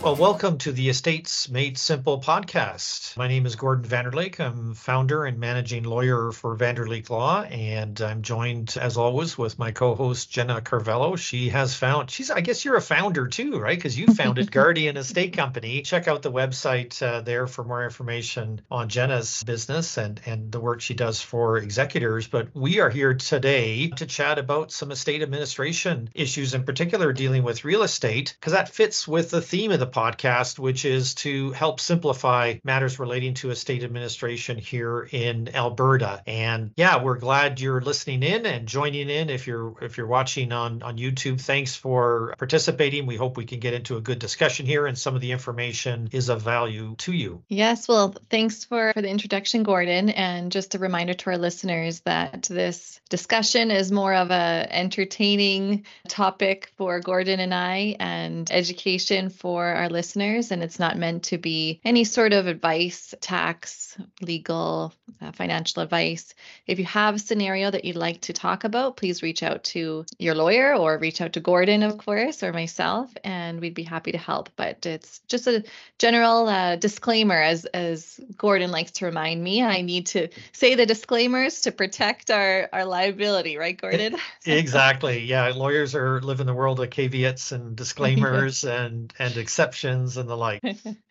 Well, welcome to the Estates Made Simple podcast. My name is Gordon VanderLeek. I'm founder and managing lawyer for VanderLeek Law, and I'm joined, as always, with my co-host Jenna Carvalho. She has found she's I guess you're a founder too, right? Because you founded Guardian Estate Company. Check out the website uh, there for more information on Jenna's business and and the work she does for executors. But we are here today to chat about some estate administration issues, in particular dealing with real estate, because that fits with the theme of the podcast, which is to help simplify matters relating to estate administration here in Alberta. And yeah, we're glad you're listening in and joining in. If you're if you're watching on on YouTube, thanks for participating. We hope we can get into a good discussion here, and some of the information is of value to you. Yes, well, thanks for for the introduction, Gordon, and just a reminder to our listeners that this discussion is more of a entertaining topic for Gordon and I, and education for our listeners, and it's not meant to be any sort of advice, tax, legal, uh, financial advice. If you have a scenario that you'd like to talk about, please reach out to your lawyer or reach out to Gordon, of course, or myself, and we'd be happy to help. But it's just a general uh, disclaimer, as as Gordon likes to remind me. I need to say the disclaimers to protect our our liability, right, Gordon? exactly. Yeah, lawyers are live in the world of caveats and disclaimers and and accept and the like.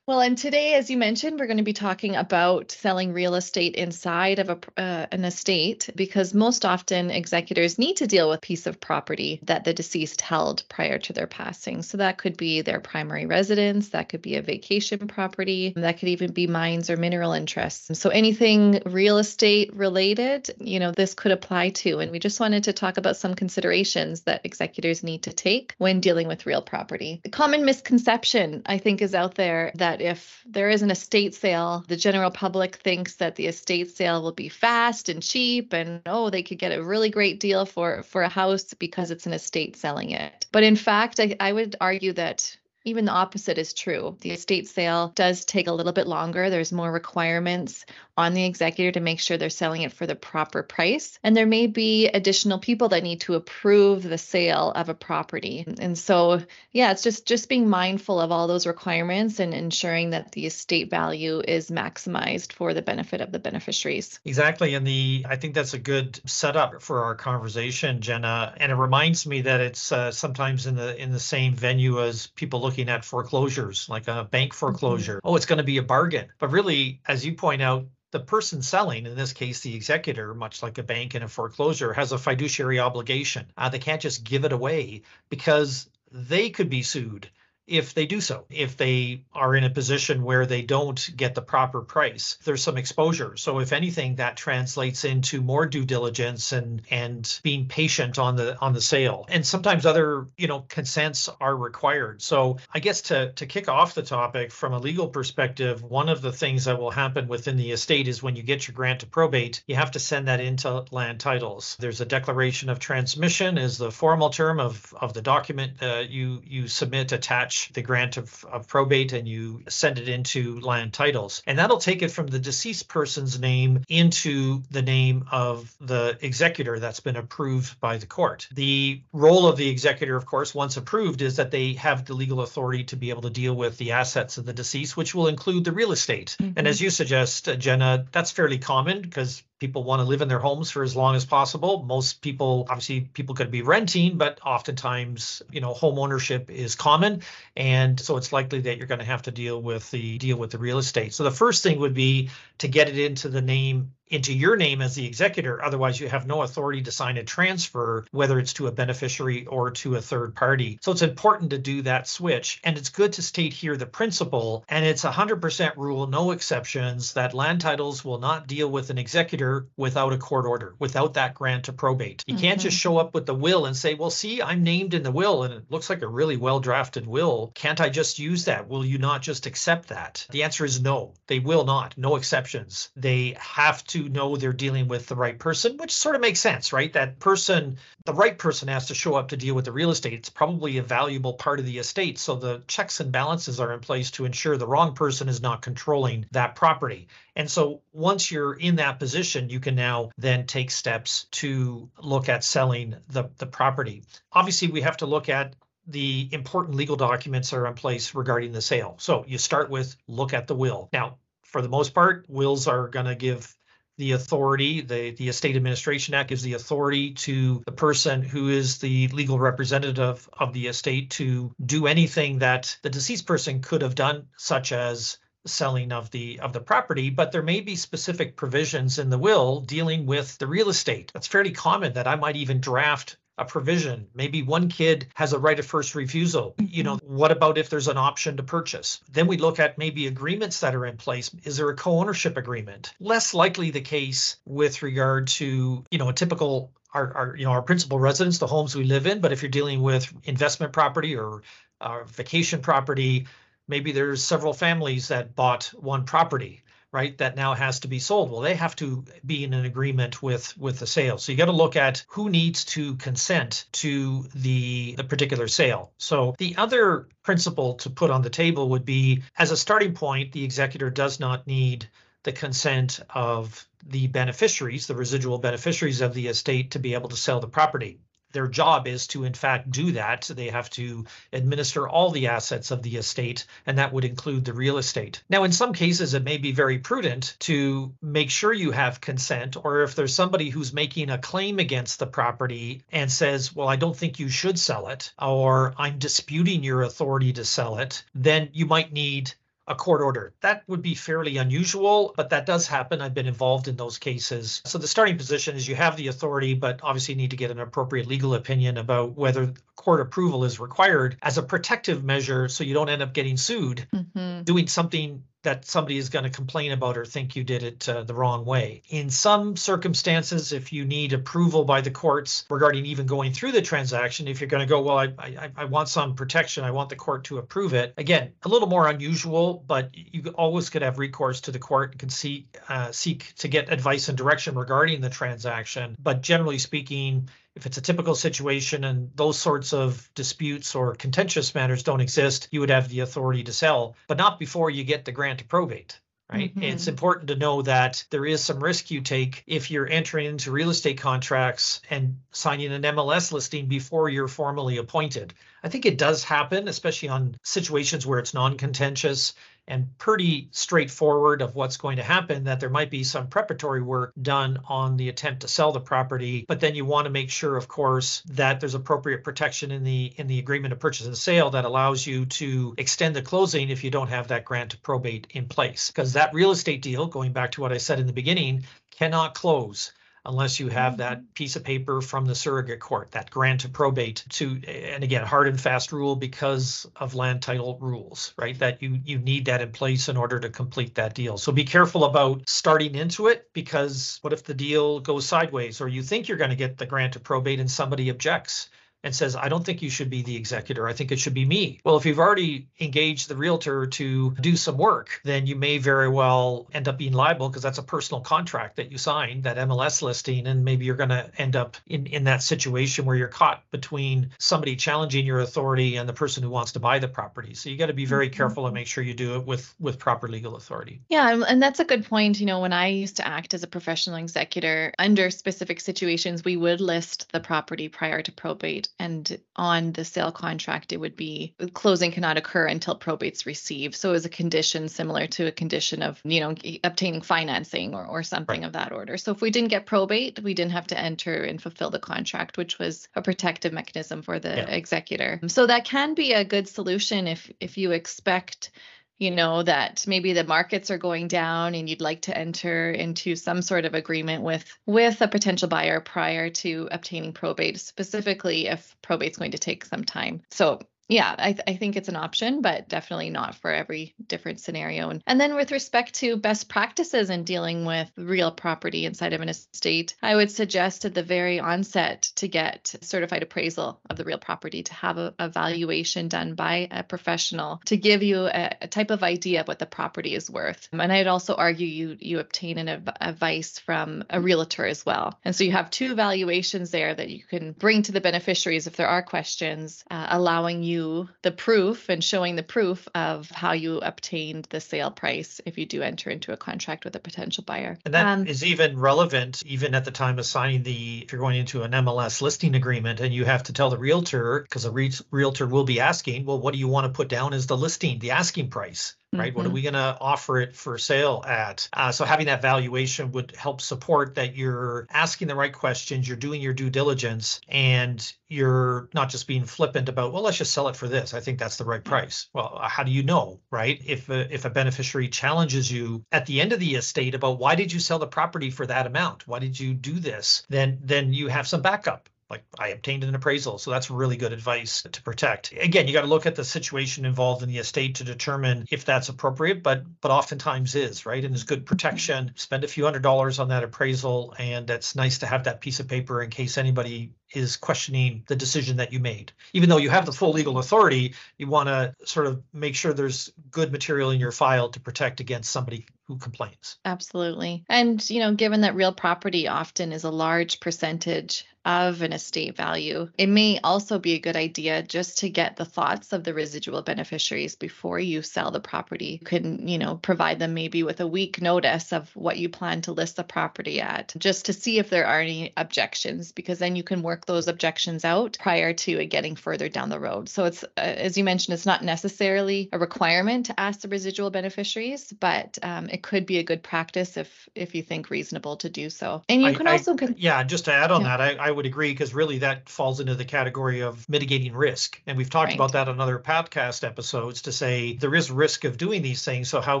Well, and today, as you mentioned, we're going to be talking about selling real estate inside of a, uh, an estate because most often executors need to deal with piece of property that the deceased held prior to their passing. So that could be their primary residence, that could be a vacation property, that could even be mines or mineral interests. So anything real estate related, you know, this could apply to. And we just wanted to talk about some considerations that executors need to take when dealing with real property. The common misconception, I think, is out there that that if there is an estate sale, the general public thinks that the estate sale will be fast and cheap and oh, they could get a really great deal for for a house because it's an estate selling it. But in fact, I, I would argue that even the opposite is true. The estate sale does take a little bit longer. There's more requirements on the executor to make sure they're selling it for the proper price. And there may be additional people that need to approve the sale of a property. And so, yeah, it's just just being mindful of all those requirements and ensuring that the estate value is maximized for the benefit of the beneficiaries. Exactly. And the I think that's a good setup for our conversation, Jenna. And it reminds me that it's uh, sometimes in the in the same venue as people looking at foreclosures, like a bank mm-hmm. foreclosure. Mm-hmm. Oh, it's going to be a bargain. But really, as you point out, the person selling, in this case the executor, much like a bank in a foreclosure, has a fiduciary obligation. Uh, they can't just give it away because they could be sued if they do so, if they are in a position where they don't get the proper price. There's some exposure. So if anything, that translates into more due diligence and and being patient on the on the sale. And sometimes other, you know, consents are required. So I guess to to kick off the topic from a legal perspective, one of the things that will happen within the estate is when you get your grant to probate, you have to send that into land titles. There's a declaration of transmission is the formal term of of the document uh, you you submit attached the grant of, of probate and you send it into land titles. And that'll take it from the deceased person's name into the name of the executor that's been approved by the court. The role of the executor, of course, once approved, is that they have the legal authority to be able to deal with the assets of the deceased, which will include the real estate. Mm-hmm. And as you suggest, Jenna, that's fairly common because people want to live in their homes for as long as possible. Most people, obviously, people could be renting, but oftentimes, you know, home ownership is common, and so it's likely that you're going to have to deal with the deal with the real estate. So the first thing would be to get it into the name into your name as the executor. Otherwise, you have no authority to sign a transfer, whether it's to a beneficiary or to a third party. So it's important to do that switch. And it's good to state here the principle, and it's a 100% rule, no exceptions, that land titles will not deal with an executor without a court order, without that grant to probate. You mm-hmm. can't just show up with the will and say, well, see, I'm named in the will and it looks like a really well drafted will. Can't I just use that? Will you not just accept that? The answer is no, they will not. No exceptions. They have to know they're dealing with the right person, which sort of makes sense, right? That person, the right person has to show up to deal with the real estate. It's probably a valuable part of the estate. So the checks and balances are in place to ensure the wrong person is not controlling that property. And so once you're in that position, you can now then take steps to look at selling the, the property. Obviously, we have to look at the important legal documents that are in place regarding the sale. So you start with look at the will. Now, for the most part, wills are going to give the authority, the, the Estate Administration Act gives the authority to the person who is the legal representative of the estate to do anything that the deceased person could have done, such as selling of the of the property. But there may be specific provisions in the will dealing with the real estate. That's fairly common that i might even draft a provision. Maybe one kid has a right of first refusal. You know, mm-hmm. what about if there's an option to purchase? Then we look at maybe agreements that are in place. Is there a co-ownership agreement? Less likely the case with regard to, you know, a typical our, our you know our principal residence, the homes we live in. But if you're dealing with investment property or uh, vacation property, maybe there's several families that bought one property right that now has to be sold. Well they have to be in an agreement with with the sale. So you got to look at who needs to consent to the the particular sale. So the other principle to put on the table would be as a starting point the executor does not need the consent of the beneficiaries, the residual beneficiaries of the estate, to be able to sell the property their job is to in fact do that. They have to administer all the assets of the estate and that would include the real estate. Now in some cases it may be very prudent to make sure you have consent or if there's somebody who's making a claim against the property and says well i don't think you should sell it or i'm disputing your authority to sell it then you might need a court order. That would be fairly unusual, but that does happen. I've been involved in those cases. So the starting position is you have the authority, but obviously need to get an appropriate legal opinion about whether court approval is required as a protective measure so you don't end up getting sued mm-hmm. doing something that somebody is going to complain about or think you did it uh, the wrong way. In some circumstances, if you need approval by the courts regarding even going through the transaction, if you're going to go, well, I, I, I want some protection, I want the court to approve it. Again, a little more unusual, but you always could have recourse to the court and can see, uh, seek to get advice and direction regarding the transaction. But generally speaking, if it's a typical situation and those sorts of disputes or contentious matters don't exist, you would have the authority to sell, but not before you get the grant to probate right? Mm-hmm. It's important to know that there is some risk you take if you're entering into real estate contracts and signing an MLS listing before you're formally appointed. I think it does happen, especially on situations where it's non contentious and pretty straightforward of what's going to happen that there might be some preparatory work done on the attempt to sell the property. But then you want to make sure of course that there's appropriate protection in the in the agreement of purchase and sale that allows you to extend the closing if you don't have that grant to probate in place. Because that real estate deal going back to what I said in the beginning cannot close unless you have that mm-hmm. piece of paper from the surrogate court, that grant to probate to, and again, hard and fast rule because of land title rules, right? That you you need that in place in order to complete that deal. So be careful about starting into it because what if the deal goes sideways or you think you're going to get the grant to probate and somebody objects? And says, I don't think you should be the executor. I think it should be me. Well, if you've already engaged the realtor to do some work, then you may very well end up being liable because that's a personal contract that you signed, that MLS listing, and maybe you're going to end up in, in that situation where you're caught between somebody challenging your authority and the person who wants to buy the property. So you got to be very mm-hmm. careful and make sure you do it with with proper legal authority. Yeah, and that's a good point. You know, when I used to act as a professional executor, under specific situations, we would list the property prior to probate and on the sale contract it would be closing cannot occur until probate's received so it was a condition similar to a condition of you know obtaining financing or, or something right. of that order so if we didn't get probate we didn't have to enter and fulfill the contract which was a protective mechanism for the yeah. executor so that can be a good solution if if you expect you know that maybe the markets are going down and you'd like to enter into some sort of agreement with with a potential buyer prior to obtaining probate specifically if probate's going to take some time. So yeah, I, th- I think it's an option, but definitely not for every different scenario. And, and then with respect to best practices in dealing with real property inside of an estate, I would suggest at the very onset to get certified appraisal of the real property, to have a, a valuation done by a professional to give you a, a, type of idea of what the property is worth. And I'd also argue you you obtain an av- advice from a realtor as well. And so you have two valuations there that you can bring to the beneficiaries if there are questions, uh, allowing you you the proof and showing the proof of how you obtained the sale price if you do enter into a contract with a potential buyer. And that um, is even relevant even at the time of signing the if you're going into an MLS listing agreement and you have to tell the realtor because the re- realtor will be asking, well, what do you want to put down as the listing, the asking price? Right? Mm-hmm. What are mm-hmm. we going to offer it for sale at? Uh, so having that valuation would help support that you're asking the right questions, you're doing your due diligence, and you're not just being flippant about, well, let's just sell it for this. I think that's the right price. Well, uh, how do you know, right? If a, if a beneficiary challenges you at the end of the estate about why did you sell the property for that amount? Why did you do this? Then then you have some backup like I obtained an appraisal. So that's really good advice to protect. Again, you got to look at the situation involved in the estate to determine if that's appropriate, but but oftentimes is, right? And is good protection. Spend a few hundred dollars on that appraisal and it's nice to have that piece of paper in case anybody is questioning the decision that you made. Even though you have the full legal authority, you want to sort of make sure there's good material in your file to protect against somebody who complains. Absolutely. And, you know, given that real property often is a large percentage of an estate value, it may also be a good idea just to get the thoughts of the residual beneficiaries before you sell the property. You can, you know, provide them maybe with a week notice of what you plan to list the property at, just to see if there are any objections, because then you can work those objections out prior to it getting further down the road. So it's, uh, as you mentioned, it's not necessarily a requirement to ask the residual beneficiaries, but um, it could be a good practice if if you think reasonable to do so. And you I, can also, I, yeah, just to add on yeah. that, I, I would agree because really that falls into the category of mitigating risk, and we've talked right. about that on other podcast episodes to say there is risk of doing these things. So how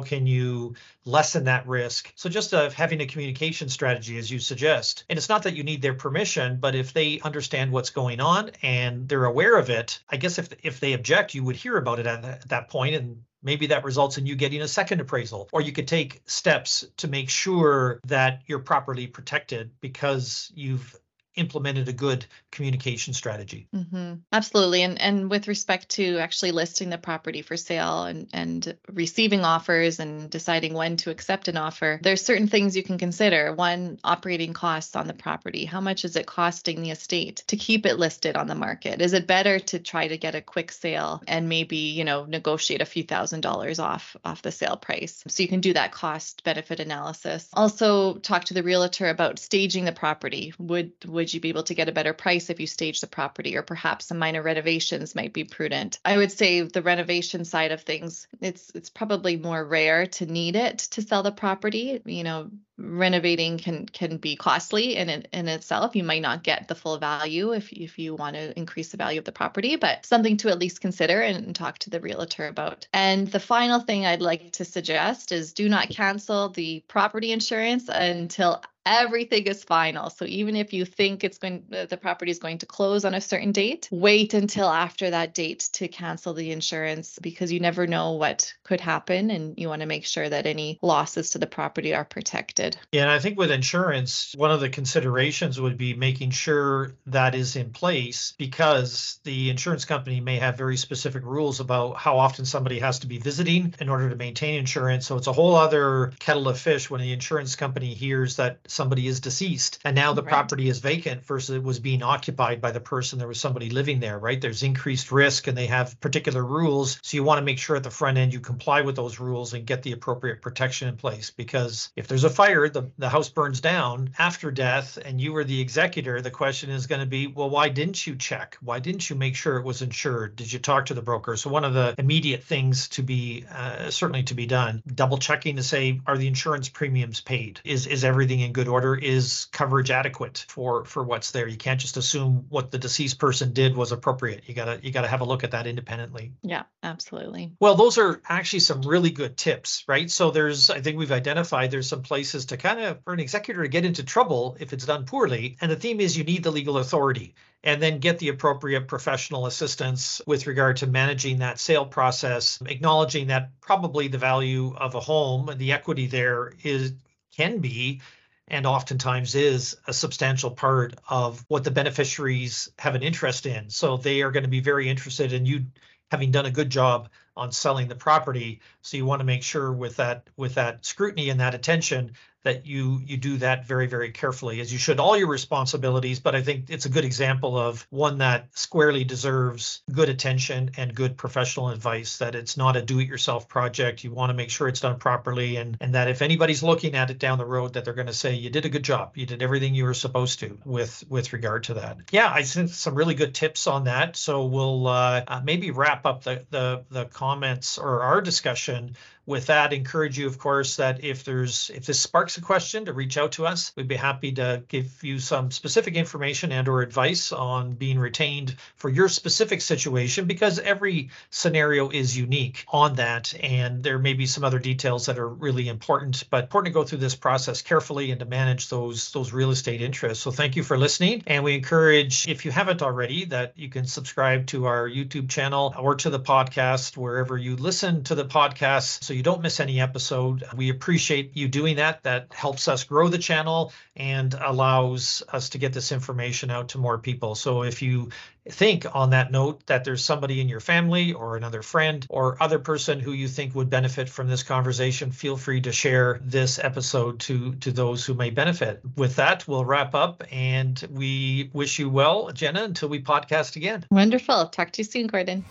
can you lessen that risk? So just uh, having a communication strategy, as you suggest, and it's not that you need their permission, but if they understand what's going on and they're aware of it, I guess if if they object, you would hear about it at, at that point and maybe that results in you getting a second appraisal. Or you could take steps to make sure that you're properly protected because you've implemented a good communication strategy. Mm-hmm. Absolutely. And and with respect to actually listing the property for sale and, and receiving offers and deciding when to accept an offer, there's certain things you can consider. One, operating costs on the property. How much is it costing the estate to keep it listed on the market? Is it better to try to get a quick sale and maybe, you know, negotiate a few thousand dollars off off the sale price? So you can do that cost benefit analysis. Also talk to the realtor about staging the property. Would would would you be able to get a better price if you stage the property or perhaps some minor renovations might be prudent i would say the renovation side of things it's it's probably more rare to need it to sell the property you know renovating can can be costly in in itself. You might not get the full value if if you want to increase the value of the property, but something to at least consider and, and talk to the realtor about. And the final thing I'd like to suggest is do not cancel the property insurance until everything is final. So even if you think it's going uh, the property is going to close on a certain date, wait until after that date to cancel the insurance because you never know what could happen and you want to make sure that any losses to the property are protected protected. Yeah, and I think with insurance, one of the considerations would be making sure that is in place because the insurance company may have very specific rules about how often somebody has to be visiting in order to maintain insurance. So it's a whole other kettle of fish when the insurance company hears that somebody is deceased and now the right. property is vacant versus it was being occupied by the person there was somebody living there, right? There's increased risk and they have particular rules. So you want to make sure at the front end you comply with those rules and get the appropriate protection in place because if there's a fire the, the house burns down after death and you were the executor, the question is going to be, well, why didn't you check? Why didn't you make sure it was insured? Did you talk to the broker? So one of the immediate things to be uh, certainly to be done, double checking to say, are the insurance premiums paid? Is is everything in good order? Is coverage adequate for for what's there? You can't just assume what the deceased person did was appropriate. You gotta you gotta have a look at that independently. Yeah, absolutely. Well, those are actually some really good tips, right? So there's I think we've identified there's some places to kind of for an executor to get into trouble if it's done poorly. And the theme is you need the legal authority and then get the appropriate professional assistance with regard to managing that sale process, acknowledging that probably the value of a home, the equity there is can be and oftentimes is a substantial part of what the beneficiaries have an interest in. So they are going to be very interested in you having done a good job on selling the property. So you want to make sure with that with that scrutiny and that attention that you you do that very very carefully as you should all your responsibilities but i think it's a good example of one that squarely deserves good attention and good professional advice that it's not a do it yourself project. You want to make sure it's done properly and and that if anybody's looking at it down the road that they're going to say you did a good job. You did everything you were supposed to with with regard to that. Yeah i sent some really good tips on that so we'll uh, uh, maybe wrap up the the the comments or our discussion with that encourage you of course that if there's if this sparks a question to reach out to us. We'd be happy to give you some specific information and or advice on being retained for your specific situation because every scenario is unique on that and there may be some other details that are really important but important to go through this process carefully and to manage those those real estate interests. So thank you for listening and we encourage if you haven't already that you can subscribe to our youtube channel or to the podcast wherever you listen to the podcast so you don't miss any episode. We appreciate you doing that. That helps us grow the channel and allows us to get this information out to more people. So if you think on that note that there's somebody in your family or another friend or other person who you think would benefit from this conversation, feel free to share this episode to to those who may benefit. With that, we'll wrap up and we wish you well, Jenna, until we podcast again. Wonderful. Talk to you soon, Gordon.